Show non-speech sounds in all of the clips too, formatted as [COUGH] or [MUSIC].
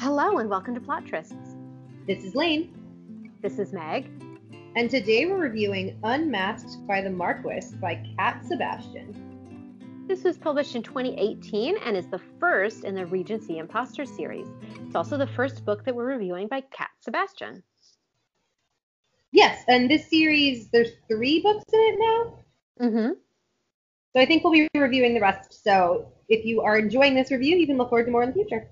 Hello and welcome to Plot Trysts. This is Lane, This is Meg. and today we're reviewing Unmasked by the Marquis by Cat Sebastian. This was published in 2018 and is the first in the Regency Imposter series. It's also the first book that we're reviewing by Cat Sebastian. Yes, and this series, there's three books in it now. Mm-hmm. So I think we'll be reviewing the rest. So if you are enjoying this review, you can look forward to more in the future.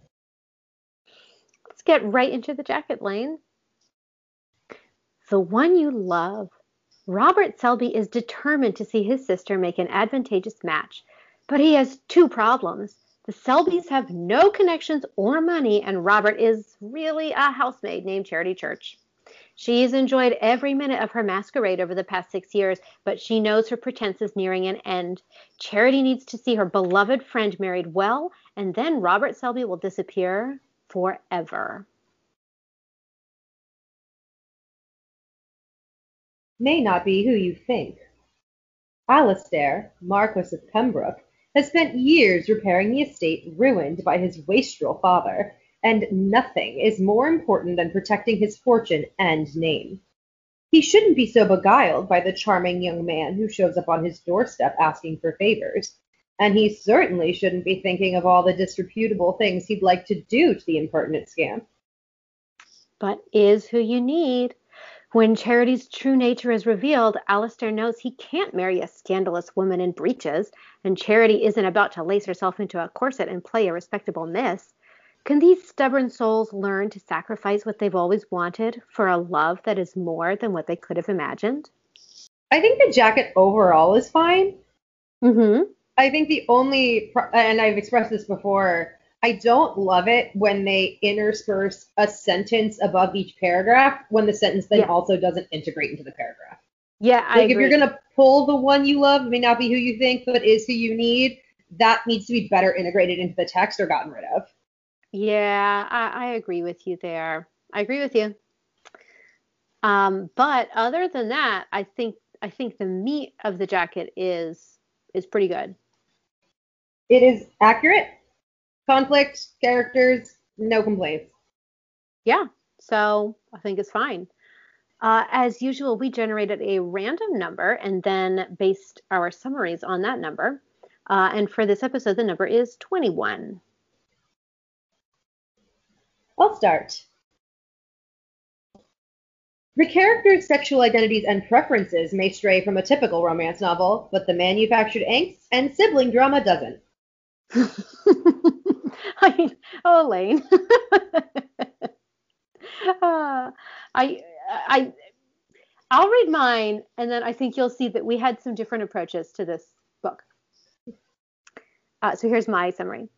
Get right into the jacket lane. The one you love. Robert Selby is determined to see his sister make an advantageous match, but he has two problems. The Selbys have no connections or money, and Robert is really a housemaid named Charity Church. She's enjoyed every minute of her masquerade over the past six years, but she knows her pretense is nearing an end. Charity needs to see her beloved friend married well, and then Robert Selby will disappear forever. May not be who you think. Alistair, Marquis of Pembroke, has spent years repairing the estate ruined by his wastrel father, and nothing is more important than protecting his fortune and name. He shouldn't be so beguiled by the charming young man who shows up on his doorstep asking for favors, and he certainly shouldn't be thinking of all the disreputable things he'd like to do to the impertinent scamp. But is who you need. When Charity's true nature is revealed, Alistair knows he can't marry a scandalous woman in breeches, and Charity isn't about to lace herself into a corset and play a respectable miss. Can these stubborn souls learn to sacrifice what they've always wanted for a love that is more than what they could have imagined? I think the jacket overall is fine. Mm-hmm. I think the only, and I've expressed this before, I don't love it when they intersperse a sentence above each paragraph when the sentence then Yeah. also doesn't integrate into the paragraph. Yeah, I like if agree. you're gonna pull the one you love, may not be who you think, but is who you need, that needs to be better integrated into the text or gotten rid of. Yeah, I, I agree with you there. I agree with you. Um, but other than that, I think I think the meat of the jacket is is pretty good. It is accurate, conflict, characters, no complaints. Yeah, so I think it's fine. Uh, as usual, we generated a random number and then based our summaries on that number. Uh, and for this episode, the number is 21. I'll start. The characters' sexual identities and preferences may stray from a typical romance novel, but the manufactured angst and sibling drama doesn't. [LAUGHS] I mean, oh, Elaine. [LAUGHS] uh, I, I, I'll read mine, and then I think you'll see that we had some different approaches to this book. Uh, so here's my summary.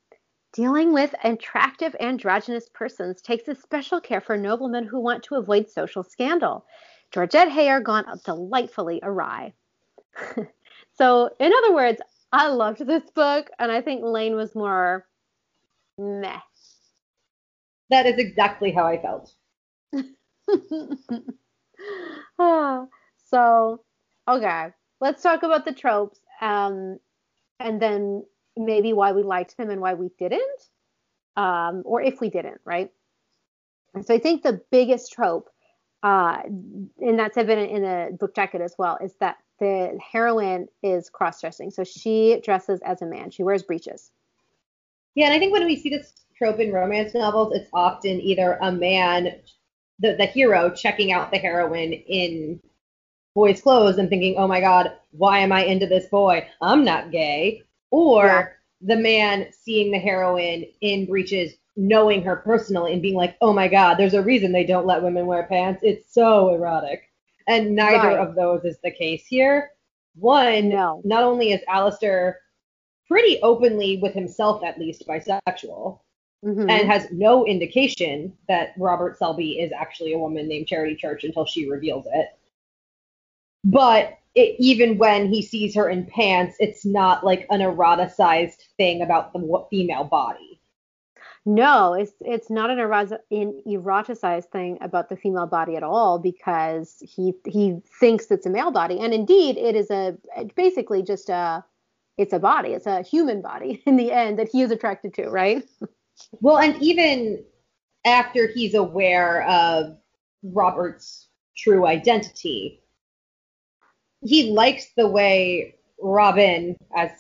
Dealing with attractive androgynous persons takes a special care for noblemen who want to avoid social scandal. Georgette Heyer gone delightfully awry. [LAUGHS] so, in other words, I loved this book, and I think Lane was more meh. That is exactly how I felt. [LAUGHS] Ah, so, okay, let's talk about the tropes, um, and then maybe why we liked them and why we didn't, um, or if we didn't, right? And so I think the biggest trope, uh, and that's evident in the book jacket as well, is that the heroine is cross-dressing. So she dresses as a man. She wears breeches. Yeah, and I think when we see this trope in romance novels, it's often either a man, the, the hero, checking out the heroine in boy's clothes and thinking, oh my god, why am I into this boy? I'm not gay. Or Yeah. the man seeing the heroine in breeches, knowing her personally and being like, oh my god, there's a reason they don't let women wear pants. It's so erotic. And neither Right. of those is the case here. One, No. not only is Alistair pretty openly, with himself at least, bisexual, Mhm. and has no indication that Robert Selby is actually a woman named Charity Church until she reveals it. But it, even when he sees her in pants, it's not like an eroticized thing about the female body. No, it's it's not an, an eroticized thing about the female body at all because he he thinks it's a male body, and indeed it is a basically just a it's a body, it's a human body [LAUGHS] in the end that he is attracted to, right? Well, and even after he's aware of Robert's true identity, he likes the way Robin, as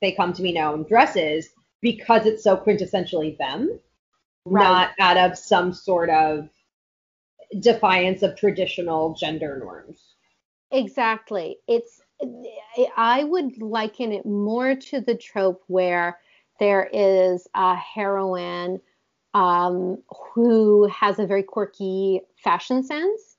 they come to be known, dresses because it's so quintessentially them, Right. not out of some sort of defiance of traditional gender norms. Exactly. It's I would liken it more to the trope where there is a heroine um, who has a very quirky fashion sense,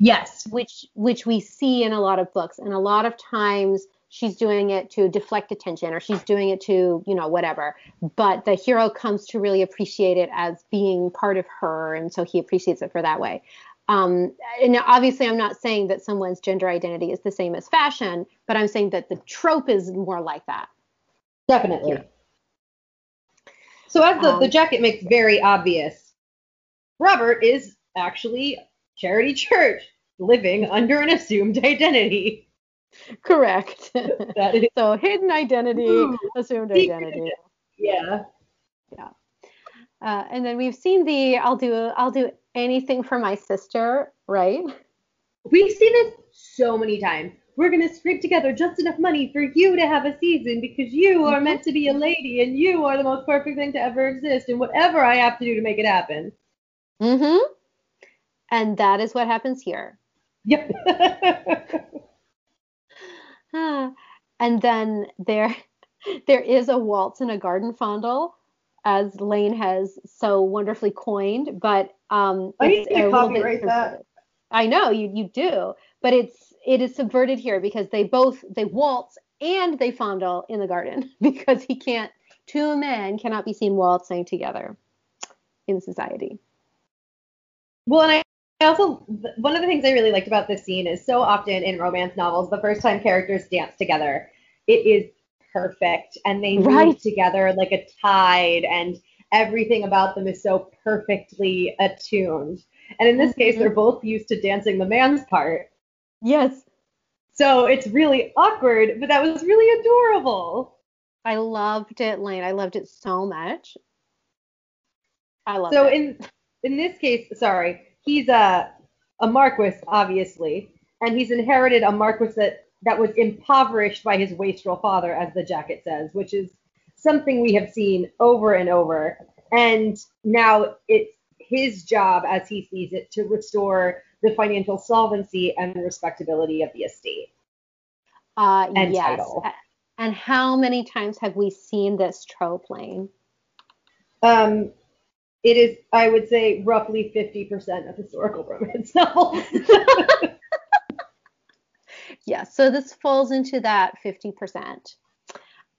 Yes. which which we see in a lot of books, and a lot of times she's doing it to deflect attention, or she's doing it to you know whatever. But the hero comes to really appreciate it as being part of her, and so he appreciates it for that way. Um, and obviously, I'm not saying that someone's gender identity is the same as fashion, but I'm saying that the trope is more like that. Definitely. Yeah. So as the, the Um, jacket makes very obvious, Robert is actually Charity Church, living under an assumed identity. [LAUGHS] Correct. [LAUGHS] That [LAUGHS] is, so hidden identity, Ooh, assumed identity. yeah. Uh, and then we've seen the I'll do I'll do anything for my sister, right? We've seen this so many times. We're gonna scrape together just enough money for you to have a season because you are Mhm. meant to be a lady and you are the most perfect thing to ever exist and whatever I have to do to make it happen. Mm-hmm. And that is what happens here. Yep. Ah, [SIGHS] and then there [LAUGHS] there is a waltz and a garden fondle, as Lane has so wonderfully coined, but um I need to copyright that. I know you you do, but it's it is subverted here because they both they waltz and they fondle in the garden [LAUGHS] because he can't two men cannot be seen waltzing together in society. Well, and I also one of the things I really liked about this scene is so often in romance novels, the first time characters dance together, it is perfect, and they Right. move together like a tide, and everything about them is so perfectly attuned. And in this case, Mhm. they're both used to dancing the man's part, Yes, so it's really awkward, but that was really adorable. I loved it, Lane. I loved it so much. I love So it. in in this case, sorry, he's a a marquis, obviously, and he's inherited a marquis that that was impoverished by his wastrel father, as the jacket says, which is something we have seen over and over. And now it's his job, as he sees it, to restore the financial solvency and respectability of the estate. Uh, and yes. title. And how many times have we seen this trope, Lane? Um, it is, I would say, roughly 50% of historical romance novels. [LAUGHS] yeah, So this falls into that 50%.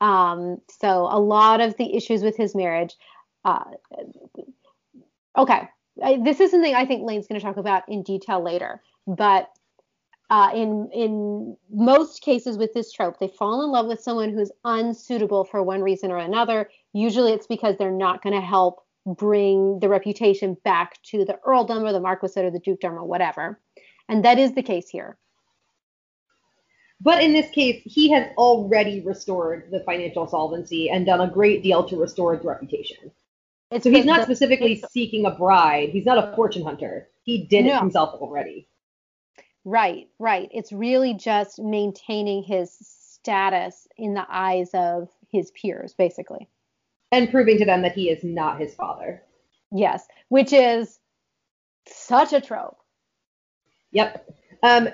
Um, so a lot of the issues with his marriage. Uh, okay. I, this is something I think Lane's going to talk about in detail later. But uh, in in most cases with this trope, they fall in love with someone who's unsuitable for one reason or another. Usually, it's because they're not going to help bring the reputation back to the earldom or the marquisate or the dukedom or whatever. And that is the case here. But in this case, he has already restored the financial solvency and done a great deal to restore his reputation. It's So he's not the- specifically seeking a bride. He's not a fortune hunter. He did it himself already. Right, right. It's really just maintaining his status in the eyes of his peers, basically. And proving to them that he is not his father. Yes, which is such a trope. Yep. Um,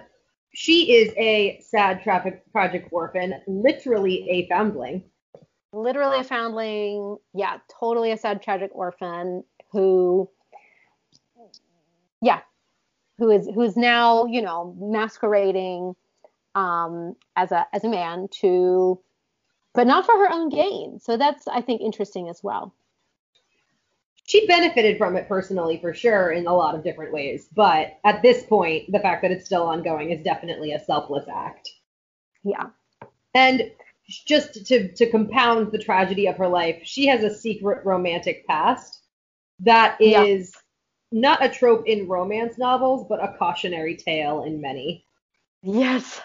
she is a sad traffic project orphan, literally a foundling. Literally a foundling. Yeah, totally a sad, tragic orphan who, yeah, who is who's now you know masquerading um, as a as a man to, but not for her own gain. So that's I think interesting as well. She benefited from it personally, for sure, in a lot of different ways. But at this point, the fact that it's still ongoing is definitely a selfless act. Yeah. And just to, to compound the tragedy of her life, she has a secret romantic past that is Yeah. not a trope in romance novels, but a cautionary tale in many. Yes.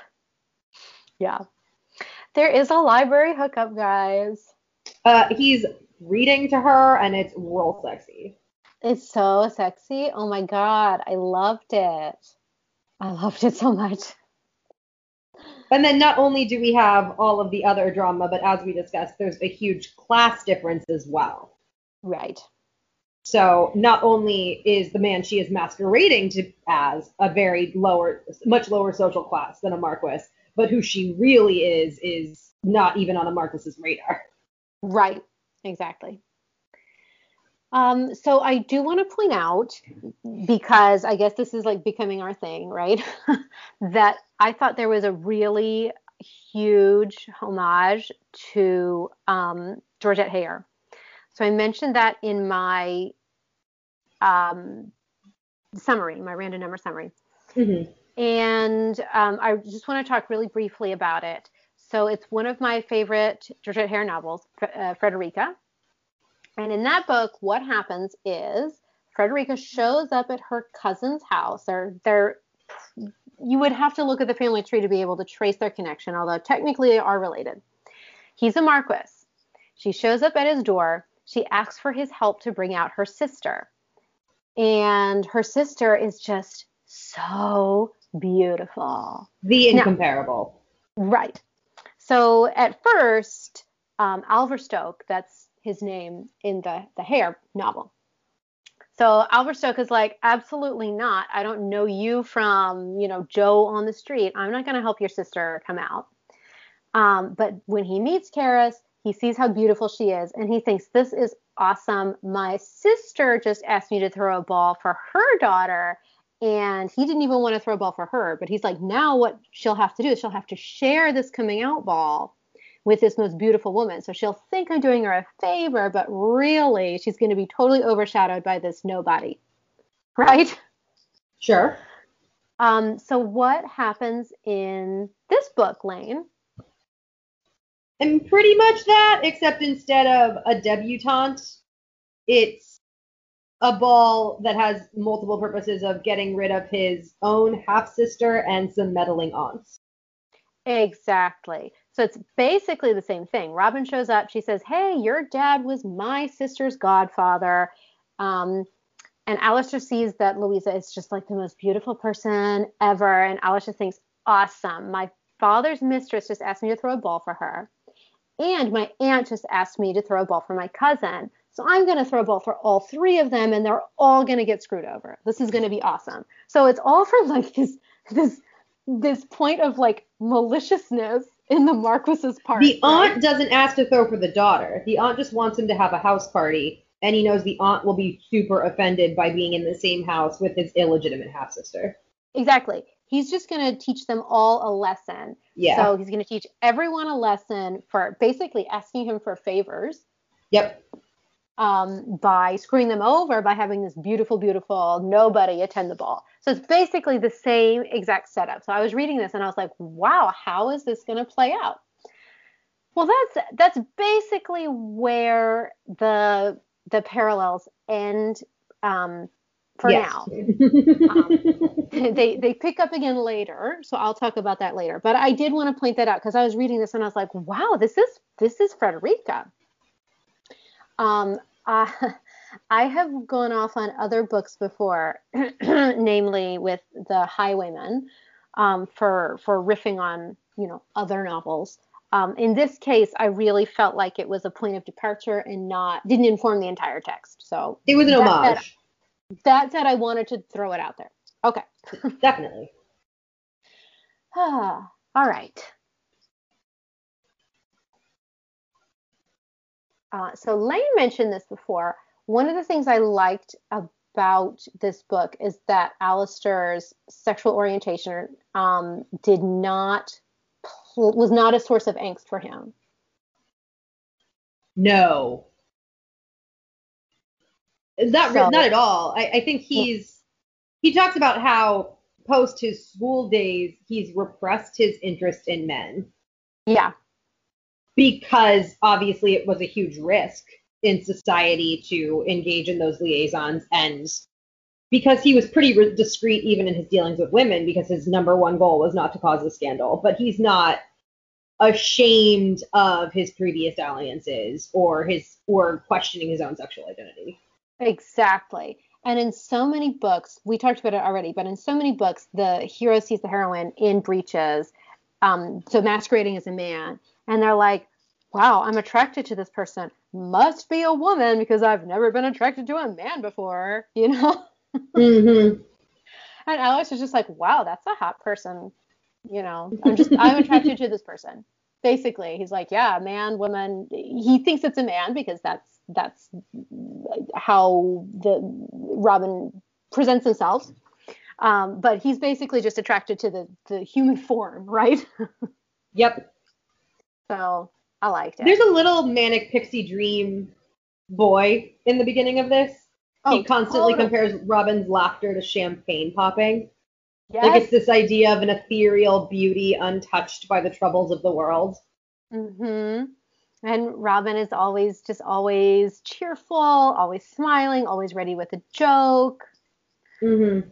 Yeah. There is a library hookup, guys. Uh, he's reading to her, and it's real sexy. It's so sexy. Oh my god, I loved it. I loved it so much. And then not only do we have all of the other drama, but as we discussed, there's a huge class difference as well. Right. So not only is the man she is masquerading to as a very lower, much lower social class than a Marquis, but who she really is is not even on a Marcus's radar. Right. Exactly. Um, so I do want to point out, because I guess this is like becoming our thing, right? [LAUGHS] that I thought there was a really huge homage to um, Georgette Heyer. So I mentioned that in my um, summary, my random number summary. Mm-hmm. And um, I just want to talk really briefly about it. So it's one of my favorite Georgette Heyer novels, uh, Frederica. And in that book, what happens is Frederica shows up at her cousin's house. They're, they're, you would have to look at the family tree to be able to trace their connection, although technically they are related. He's a Marquis. She shows up at his door. She asks for his help to bring out her sister. And her sister is just so beautiful. The incomparable. Now, right. So at first, um, Alverstoke, that's his name in the the Heyer novel. So Alverstoke is like, absolutely not. I don't know you from, you know, Joe on the street. I'm not going to help your sister come out. Um, but when he meets Charis, he sees how beautiful she is, and he thinks this is awesome. My sister just asked me to throw a ball for her daughter, and he didn't even want to throw a ball for her. But he's like, now what she'll have to do is she'll have to share this coming out ball with this most beautiful woman. So she'll think I'm doing her a favor, but really she's going to be totally overshadowed by this nobody. [LAUGHS] Right? Sure. Um, so what happens in this book, Lane? And pretty much that, except instead of a debutante, it's a ball that has multiple purposes of getting rid of his own half sister and some meddling aunts. Exactly. So it's basically the same thing. Robin shows up. She says, Hey, your dad was my sister's godfather. Um, and Alistair sees that Louisa is just like the most beautiful person ever. And Alistair thinks, Awesome. My father's mistress just asked me to throw a ball for her. And my aunt just asked me to throw a ball for my cousin. So I'm going to throw a ball for all three of them, and they're all going to get screwed over. This is going to be awesome. So it's all for like this this this point of like maliciousness in the Marquis's part. The aunt right? doesn't ask to throw for the daughter. The aunt just wants him to have a house party, and he knows the aunt will be super offended by being in the same house with his illegitimate half sister. Exactly. He's just going to teach them all a lesson. Yeah. So he's going to teach everyone a lesson for basically asking him for favors. Yep um, by screwing them over by having this beautiful, beautiful nobody attend the ball. So it's basically the same exact setup. So I was reading this and I was like, wow, how is this going to play out? Well, that's that's basically where the the parallels end um, for yes. now. [LAUGHS] um, [LAUGHS] they they pick up again later, so I'll talk about that later. But I did want to point that out because I was reading this and I was like, wow, this is this is Frederica. Um, uh, [LAUGHS] I have gone off on other books before, [CLEARS THROAT] namely with the Highwayman, um, for for riffing on you know other novels. Um, in this case, I really felt like it was a point of departure and not didn't inform the entire text. So it was an that homage. Said, that said, I wanted to throw it out there. Okay. [LAUGHS] Definitely. Ah, [SIGHS] all right. Uh, so Lane mentioned this before. One of the things I liked about this book is that Alistair's sexual orientation um, did not was not a source of angst for him. No, not so, not at all. I, I think he's he talks about how post his school days he's repressed his interest in men. Yeah because obviously it was a huge risk in society to engage in those liaisons and because he was pretty re- discreet even in his dealings with women because his number one goal was not to cause a scandal but he's not ashamed of his previous alliances or his or questioning his own sexual identity Exactly. And in so many books, we talked about it already, but in so many books, the hero sees the heroine in breeches, um, so masquerading as a man, and they're like, wow, I'm attracted to this person. Must be a woman because I've never been attracted to a man before, [LAUGHS] you know? Mm-hmm. And Alex is just like, wow, that's a hot person. You know, I'm just, I'm attracted to this person. Basically, he's like, yeah, man, woman. He thinks it's a man because that's that's how the Robin presents himself. Um, but he's basically just attracted to the the human form, right? [LAUGHS] Yep. So I liked it. There's a little manic pixie dream boy in the beginning of this. Oh, he constantly totally. compares Robin's laughter to champagne popping. yes. Like it's this idea of an ethereal beauty untouched by the troubles of the world. hmm And Robin is always just always cheerful, always smiling, always ready with a joke. Mm-hmm.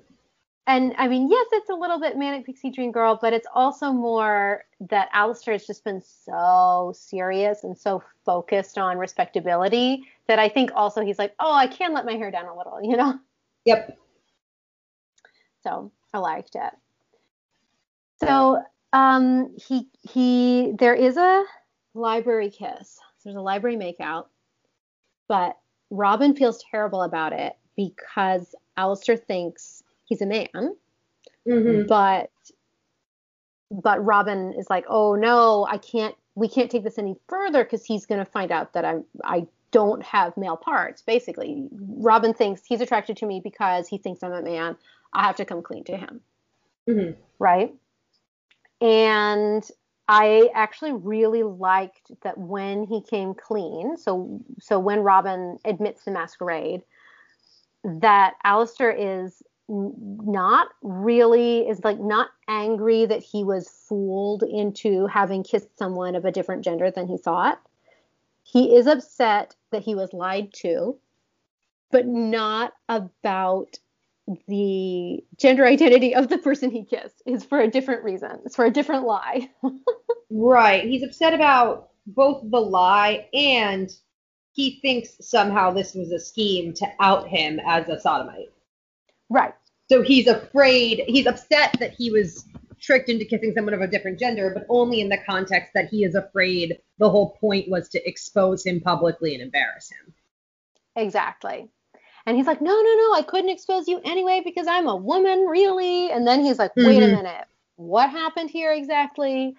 And I mean, yes, it's a little bit manic pixie dream girl, but it's also more that Alistair has just been so serious and so focused on respectability that I think also he's like, oh, I can let my hair down a little, [LAUGHS] you know? Yep. So I liked it. So um, he he there is a library kiss. So there's a library makeout, but Robin feels terrible about it because Alistair thinks he's a man, Mm-hmm. but but Robin is like, oh no, I can't. We can't take this any further because he's going to find out that I I don't have male parts. Basically, Robin thinks he's attracted to me because he thinks I'm a man. I have to come clean to him Mm-hmm. right? And I actually really liked that when he came clean, so so when Robin admits the masquerade, that Alistair is not really is like not angry that he was fooled into having kissed someone of a different gender than he thought. He is upset that he was lied to, but not about the gender identity of the person he kissed is for a different reason. It's for a different lie. [LAUGHS] Right. He's upset about both the lie and he thinks somehow this was a scheme to out him as a sodomite. Right. So he's afraid, he's upset that he was tricked into kissing someone of a different gender, but only in the context that he is afraid the whole point was to expose him publicly and embarrass him. Exactly. And he's like, no, no, no, I couldn't expose you anyway because I'm a woman, really. And then he's like, wait a Mhm. minute, what happened here exactly?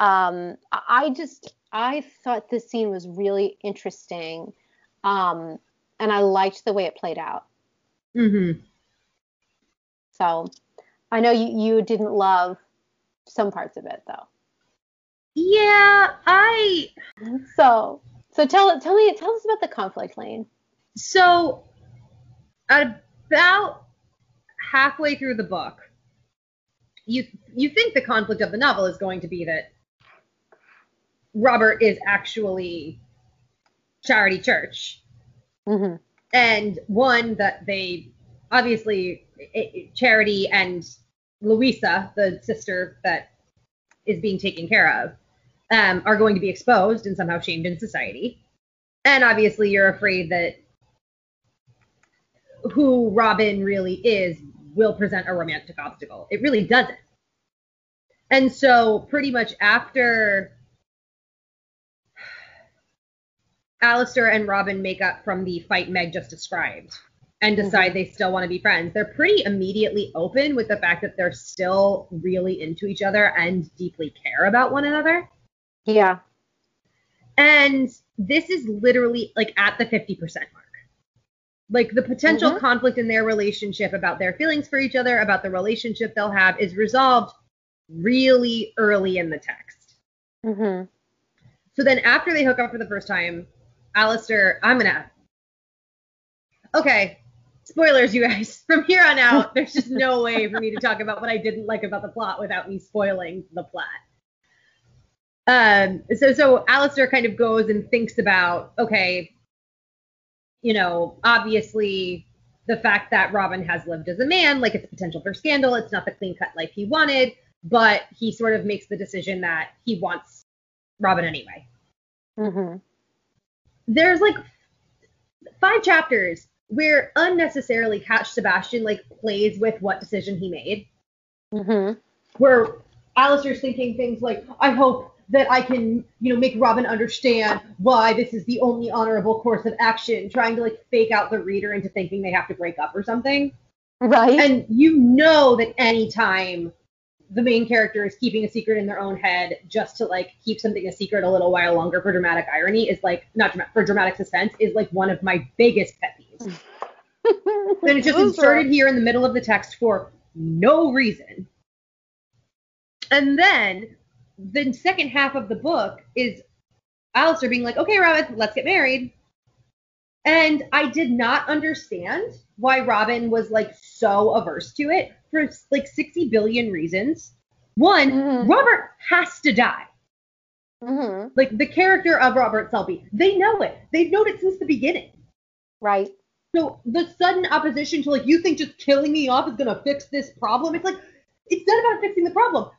Um, I I just, I thought this scene was really interesting. Um, and I liked the way it played out. Mm-hmm. So I know you, you didn't love some parts of it though. Yeah, I So, so tell, tell me, tell us about the conflict lane. so about halfway through the book, you you think the conflict of the novel is going to be that Robert is actually Charity Church, hmm and one that they obviously i i- Charity and Louisa, the sister that is being taken care of, um, are going to be exposed and somehow shamed in society. And obviously, you're afraid that who Robin really is will present a romantic obstacle. It really doesn't. And so, pretty much after Alistair and Robin make up from the fight Meg just described and decide they still want to be friends, they're pretty immediately open with the fact that they're still really into each other and deeply care about one another. Yeah. And this is literally like at the 50% mark. Like the potential Mhm. conflict in their relationship about their feelings for each other, about the relationship they'll have, is resolved really early in the text. hmm So then after they hook up for the first time, Alistair, I'm gonna Okay. Spoilers, you guys. [LAUGHS] From here on out, [LAUGHS] there's just no way for me to talk about what I didn't like about the plot without me spoiling the plot. Um, so so Alistair kind of goes and thinks about, okay, you know, obviously the fact that Robin has lived as a man, like it's a potential for scandal. It's not the clean cut life he wanted, but he sort of makes the decision that he wants Robin anyway. Mm-hmm. There's like five chapters where unnecessarily Cat Sebastian like plays with what decision he made. Mm-hmm. Where Alistair's thinking things like, I hope that I can, you know, make Robin understand why this is the only honorable course of action, trying to like fake out the reader into thinking they have to break up or something. Right. And you know that anytime the main character is keeping a secret in their own head just to like keep something a secret a little while longer for dramatic irony is like not dramatic for dramatic suspense is like one of my biggest pet peeves. And it's just inserted here in the middle of the text for no reason. And then the second half of the book is Alistair being like, okay, Robin, let's get married. And I did not understand why Robin was like so averse to it for like 60 billion reasons. One, mm-hmm. Robert has to die. Mm-hmm. Like the character of Robert Selby, they know it. They've known it since the beginning. Right. So the sudden opposition to like, you think just killing me off is gonna fix this problem? It's like, it's not about fixing the problem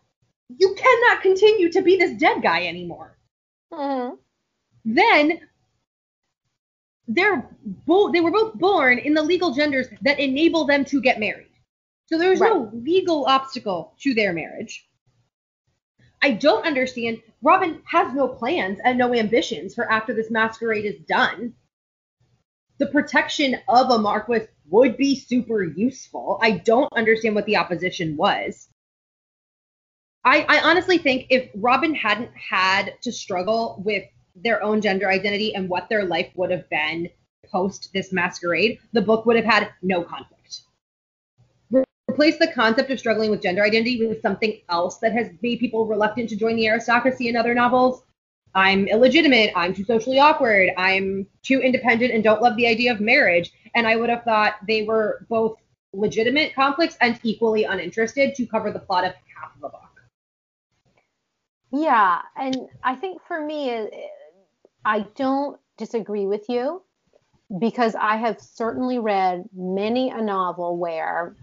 you cannot continue to be this dead guy anymore. Mm-hmm. Then they're both they were both born in the legal genders that enable them to get married. So there's right. no legal obstacle to their marriage. I don't understand. Robin has no plans and no ambitions for after this masquerade is done. The protection of a Marquis would be super useful. I don't understand what the opposition was. I, I honestly think if Robin hadn't had to struggle with their own gender identity and what their life would have been post this masquerade, the book would have had no conflict. Replace the concept of struggling with gender identity with something else that has made people reluctant to join the aristocracy in other novels. I'm illegitimate. I'm too socially awkward. I'm too independent and don't love the idea of marriage. And I would have thought they were both legitimate conflicts and equally uninterested to cover the plot of half of a book. Yeah, and I think for me, I don't disagree with you because I have certainly read many a novel where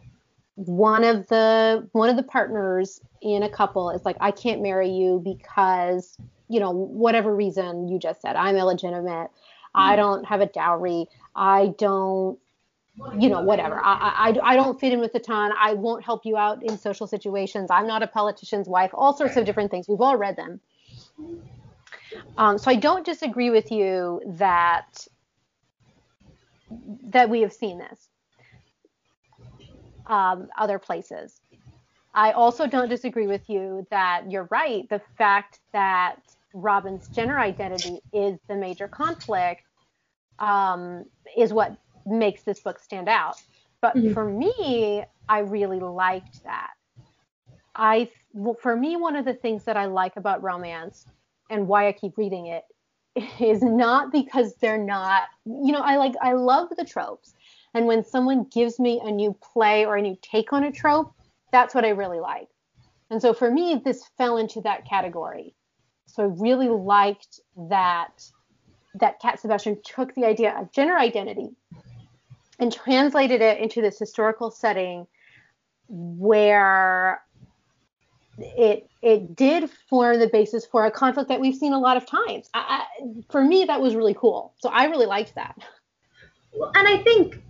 one of the one of the partners in a couple is like, I can't marry you because you know whatever reason you just said, I'm illegitimate, I mm-hmm. don't have a dowry, I don't you know, whatever. I, I, I don't fit in with the ton. I won't help you out in social situations. I'm not a politician's wife. All sorts of different things. We've all read them. Um, so I don't disagree with you that that we have seen this um, other places. I also don't disagree with you that you're right. The fact that Robin's gender identity is the major conflict um, is what makes this book stand out. But mm-hmm. for me, I really liked that. I well, for me, one of the things that I like about romance and why I keep reading it [LAUGHS] is not because they're not, you know, I like I love the tropes. And when someone gives me a new play or a new take on a trope, that's what I really like. And so for me, this fell into that category. So I really liked that that Cat Sebastian took the idea of gender identity and translated it into this historical setting where it it did form the basis for a conflict that we've seen a lot of times. I, I, for me, that was really cool. So I really liked that. Well, and I think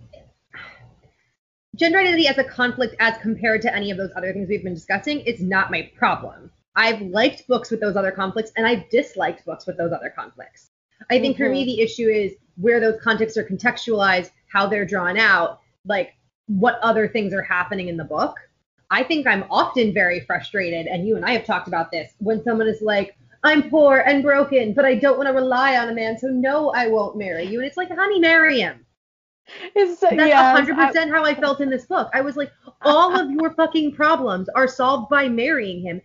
gender identity as a conflict, as compared to any of those other things we've been discussing, is not my problem. I've liked books with those other conflicts, and I've disliked books with those other conflicts. I think mm-hmm. for me, mm-hmm. the issue is where those contexts are contextualized how they're drawn out, like what other things are happening in the book. I think I'm often very frustrated, and you and I have talked about this, when someone is like, I'm poor and broken, but I don't want to rely on a man, so no, I won't marry you. And it's like, honey, marry him. [LAUGHS] It's, That's yes, 100% I, how I felt in this book. I was like, all of your fucking problems are solved by marrying him.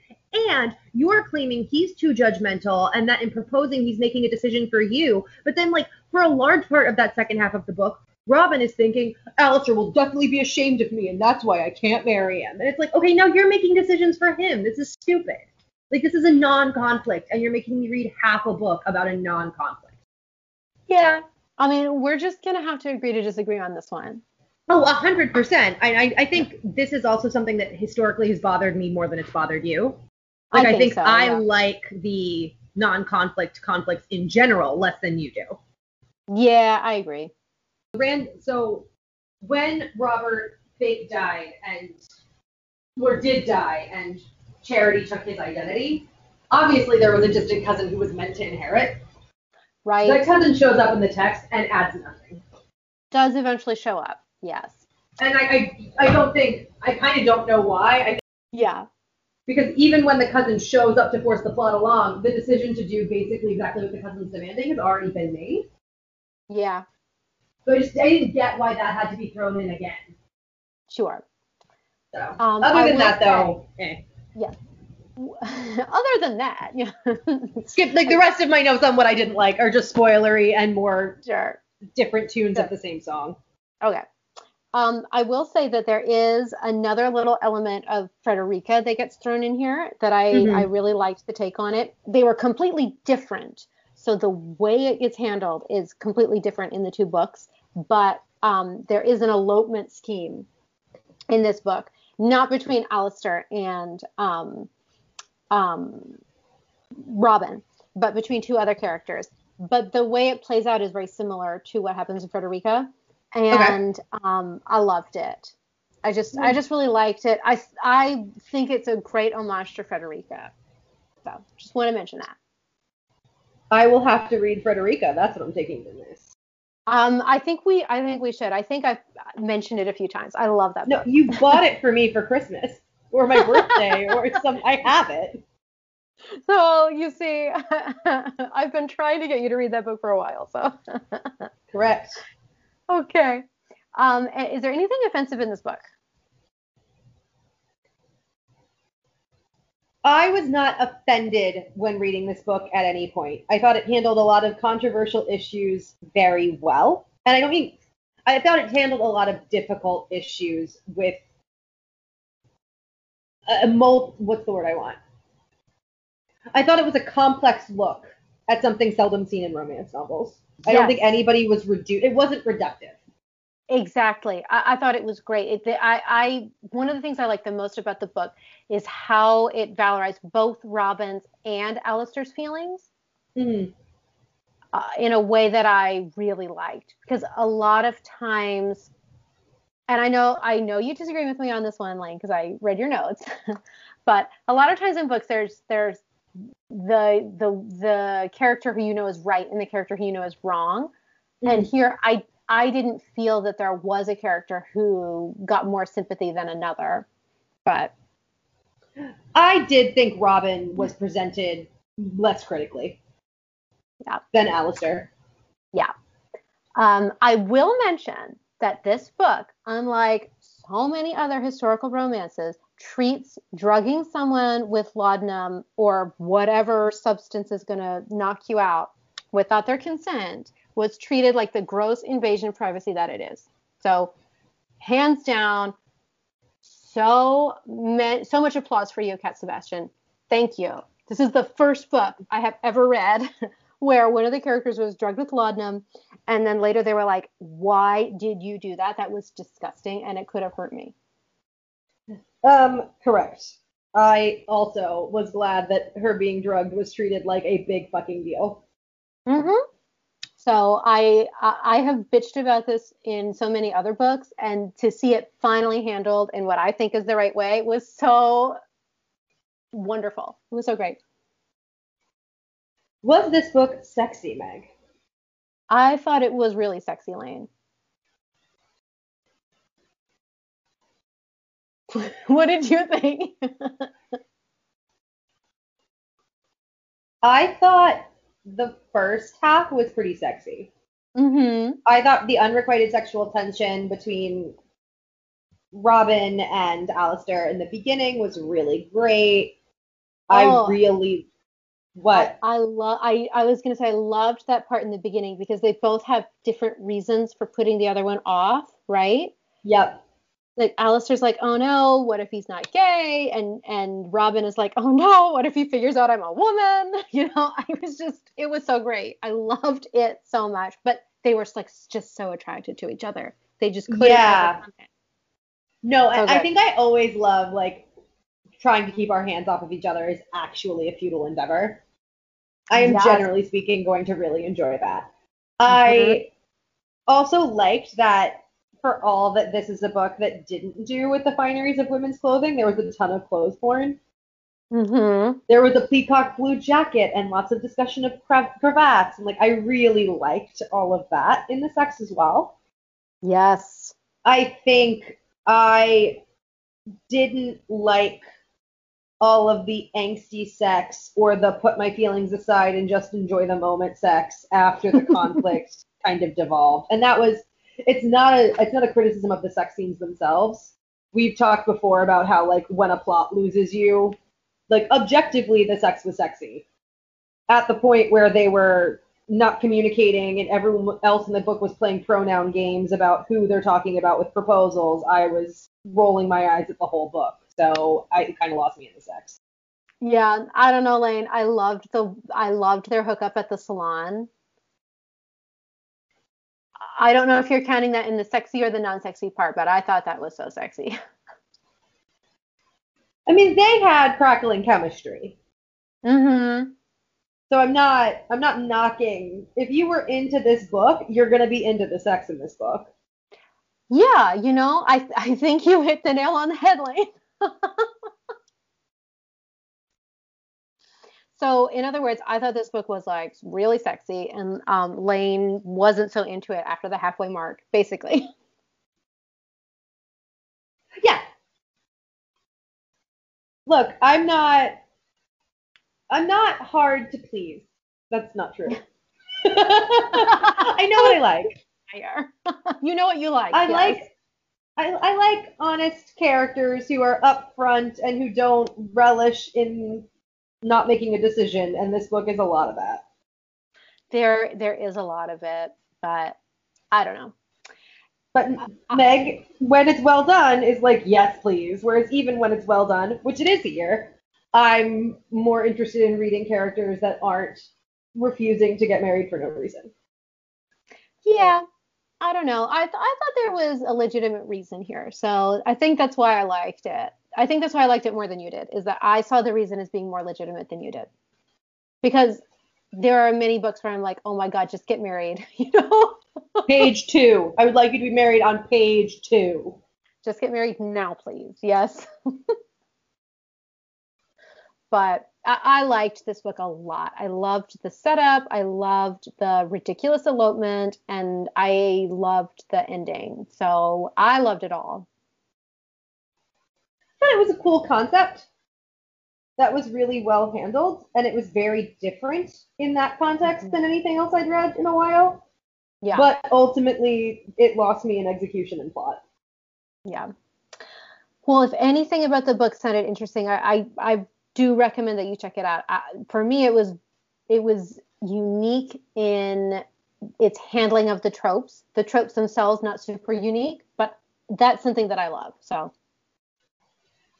And you're claiming he's too judgmental and that in proposing, he's making a decision for you. But then, like, for a large part of that second half of the book, Robin is thinking, Alistair will definitely be ashamed of me, and that's why I can't marry him. And it's like, okay, now you're making decisions for him. This is stupid. Like, this is a non conflict, and you're making me read half a book about a non conflict. Yeah. I mean, we're just going to have to agree to disagree on this one. Oh, a hundred percent. I, I think this is also something that historically has bothered me more than it's bothered you. Like I think, I, think so, I yeah. like the non-conflict conflicts in general less than you do. Yeah, I agree. Rand. So when Robert Fake died and or did die and Charity took his identity, obviously there was a distant cousin who was meant to inherit. Right. That cousin shows up in the text and adds nothing. Does eventually show up. Yes. And I, I, I don't think I kind of don't know why. I Yeah. because even when the cousin shows up to force the plot along, the decision to do basically exactly what the cousin's demanding has already been made. Yeah. So I just I didn't get why that had to be thrown in again. Sure. So Um, other I than that though, eh. [LAUGHS] Other than that, [LAUGHS] yeah. skip like the rest of my notes on what I didn't like are just spoilery and more sure. different tunes of the same song. Okay. Um, I will say that there is another little element of Frederica that gets thrown in here that I, Mhm. I really liked the take on it. They were completely different. So the way it gets handled is completely different in the two books. But um, there is an elopement scheme in this book, not between Alistair and um, um, Robin, but between two other characters. But the way it plays out is very similar to what happens in Frederica, and um, I loved it. I just, I just really liked it. I, I think it's a great homage to Frederica. So, just want to mention that. I will have to read Frederica. That's what I'm taking from this. Um, I think we, I think we should. I think I've mentioned it a few times. I love that No, book. you bought [LAUGHS] it for me for Christmas or my birthday or some. I have it. So you see, [LAUGHS] I've been trying to get you to read that book for a while. So. [LAUGHS] Correct. Okay. Um, is there anything offensive in this book? I was not offended when reading this book at any point. I thought it handled a lot of controversial issues very well. And I don't mean, I thought it handled a lot of difficult issues with a, a mul- what's the word I want? I thought it was a complex look at something seldom seen in romance novels. I don't think anybody was reduced. It wasn't reductive. Exactly. I, I thought it was great. It, the, I, I, one of the things I like the most about the book is how it valorized both Robin's and Alistair's feelings Mhm. uh, in a way that I really liked. Because a lot of times, and I know I know you disagree with me on this one, Lane, because I read your notes. [LAUGHS] but a lot of times in books, there's there's the the the character who you know is right and the character who you know is wrong. And here, I I didn't feel that there was a character who got more sympathy than another. But I did think Robin was presented less critically Yeah. than Alistair. Yeah. Um, I will mention that this book, unlike so many other historical romances, treats drugging someone with laudanum or whatever substance is going to knock you out without their consent was treated like the gross invasion of privacy that it is. So, hands down, so me- so much applause for you, Cat Sebastian. Thank you. This is the first book I have ever read [LAUGHS] where one of the characters was drugged with laudanum and then later they were like, "Why did you do that? That was disgusting, and it could have hurt me." Um, correct. I also was glad that her being drugged was treated like a big fucking deal. hmm So I I have bitched about this in so many other books, and to see it finally handled in what I think is the right way was so wonderful. It was so great. Was this book sexy, Meg? I thought it was really sexy, Lane. [LAUGHS] what did you think? [LAUGHS] I thought the first half was pretty sexy. mm-hmm. I thought the unrequited sexual tension between Robin and Alistair in the beginning was really great. Oh. I really what? I love. I I was gonna say I loved that part in the beginning because they both have different reasons for putting the other one off, right? Yep. Like Alistair's like, oh no, what if he's not gay? And and Robin is like, oh no, what if he figures out I'm a woman? [LAUGHS] You know, I was just, it was so great. I loved it so much, but they were like just so attracted to each other. They just couldn't Yeah. No, So and I think I always love like trying to keep our hands off of each other is actually a futile endeavor. I am Yes. generally speaking going to really enjoy that. I also liked that for all that this is a book that didn't do with the fineries of women's clothing, there was a ton of clothes porn. Mm-hmm. There was a peacock blue jacket and lots of discussion of cra- cravats, and like I really liked all of that in the sex as well. Yes. I think I didn't like all of the angsty sex or the put my feelings aside and just enjoy the moment sex after the [LAUGHS] conflict kind of devolved. And that was it's not a it's not a criticism of the sex scenes themselves. We've talked before about how like when a plot loses you, like objectively the sex was sexy. At the point where they were not communicating and everyone else in the book was playing pronoun games about who they're talking about with proposals, I was rolling my eyes at the whole book. So I kind of lost me in the sex. Yeah, I don't know, Lane. I loved the I loved their hookup at the salon. I don't know if you're counting that in the sexy or the non-sexy part, but I thought that was so sexy. [LAUGHS] I mean, they had crackling chemistry. Mm-hmm. So I'm not I'm not knocking. If you were into this book, you're gonna be into the sex in this book. Yeah, you know, I I think you hit the nail on the head, Lane. [LAUGHS] so, in other words, I thought this book was like really sexy, and um, Lane wasn't so into it after the halfway mark, basically. [LAUGHS] Yeah. Look, I'm not I'm not hard to please. That's not true. [LAUGHS] I know what I like. You know what you like. I yes. like I, I like honest characters who are upfront and who don't relish in not making a decision, and this book is a lot of that. there there is a lot of it, but I don't know. But uh, uh. Meg, when it's well done, is like, yes, please. Whereas even when it's well done, which it is here, I'm more interested in reading characters that aren't refusing to get married for no reason. Yeah, I don't know. I th- I thought there was a legitimate reason here, so I think that's why I liked it. I think that's why I liked it more than you did. Is that I saw the reason as being more legitimate than you did, because there are many books where I'm like, oh my god, just get married, [LAUGHS] you know, Page two. I would like you to be married on page two. just get married now, please. Yes. [LAUGHS] but I, I liked this book a lot. I loved the setup. I loved the ridiculous elopement, and I loved the ending. So I loved it all. I thought it was a cool concept that was really well handled, and it was very different in that context mm-hmm. than anything else I'd read in a while. Yeah. But ultimately, it lost me in execution and plot. Yeah. Well, if anything about the book sounded interesting, I I, I do recommend that you check it out. I, for me, it was it was unique in its handling of the tropes. The tropes themselves not super unique, but that's something that I love. So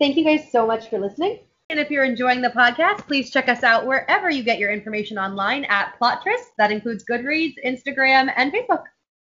Thank you guys so much for listening. And if you're enjoying the podcast, please check us out wherever you get your information online at Plottress. That includes Goodreads, Instagram, and Facebook.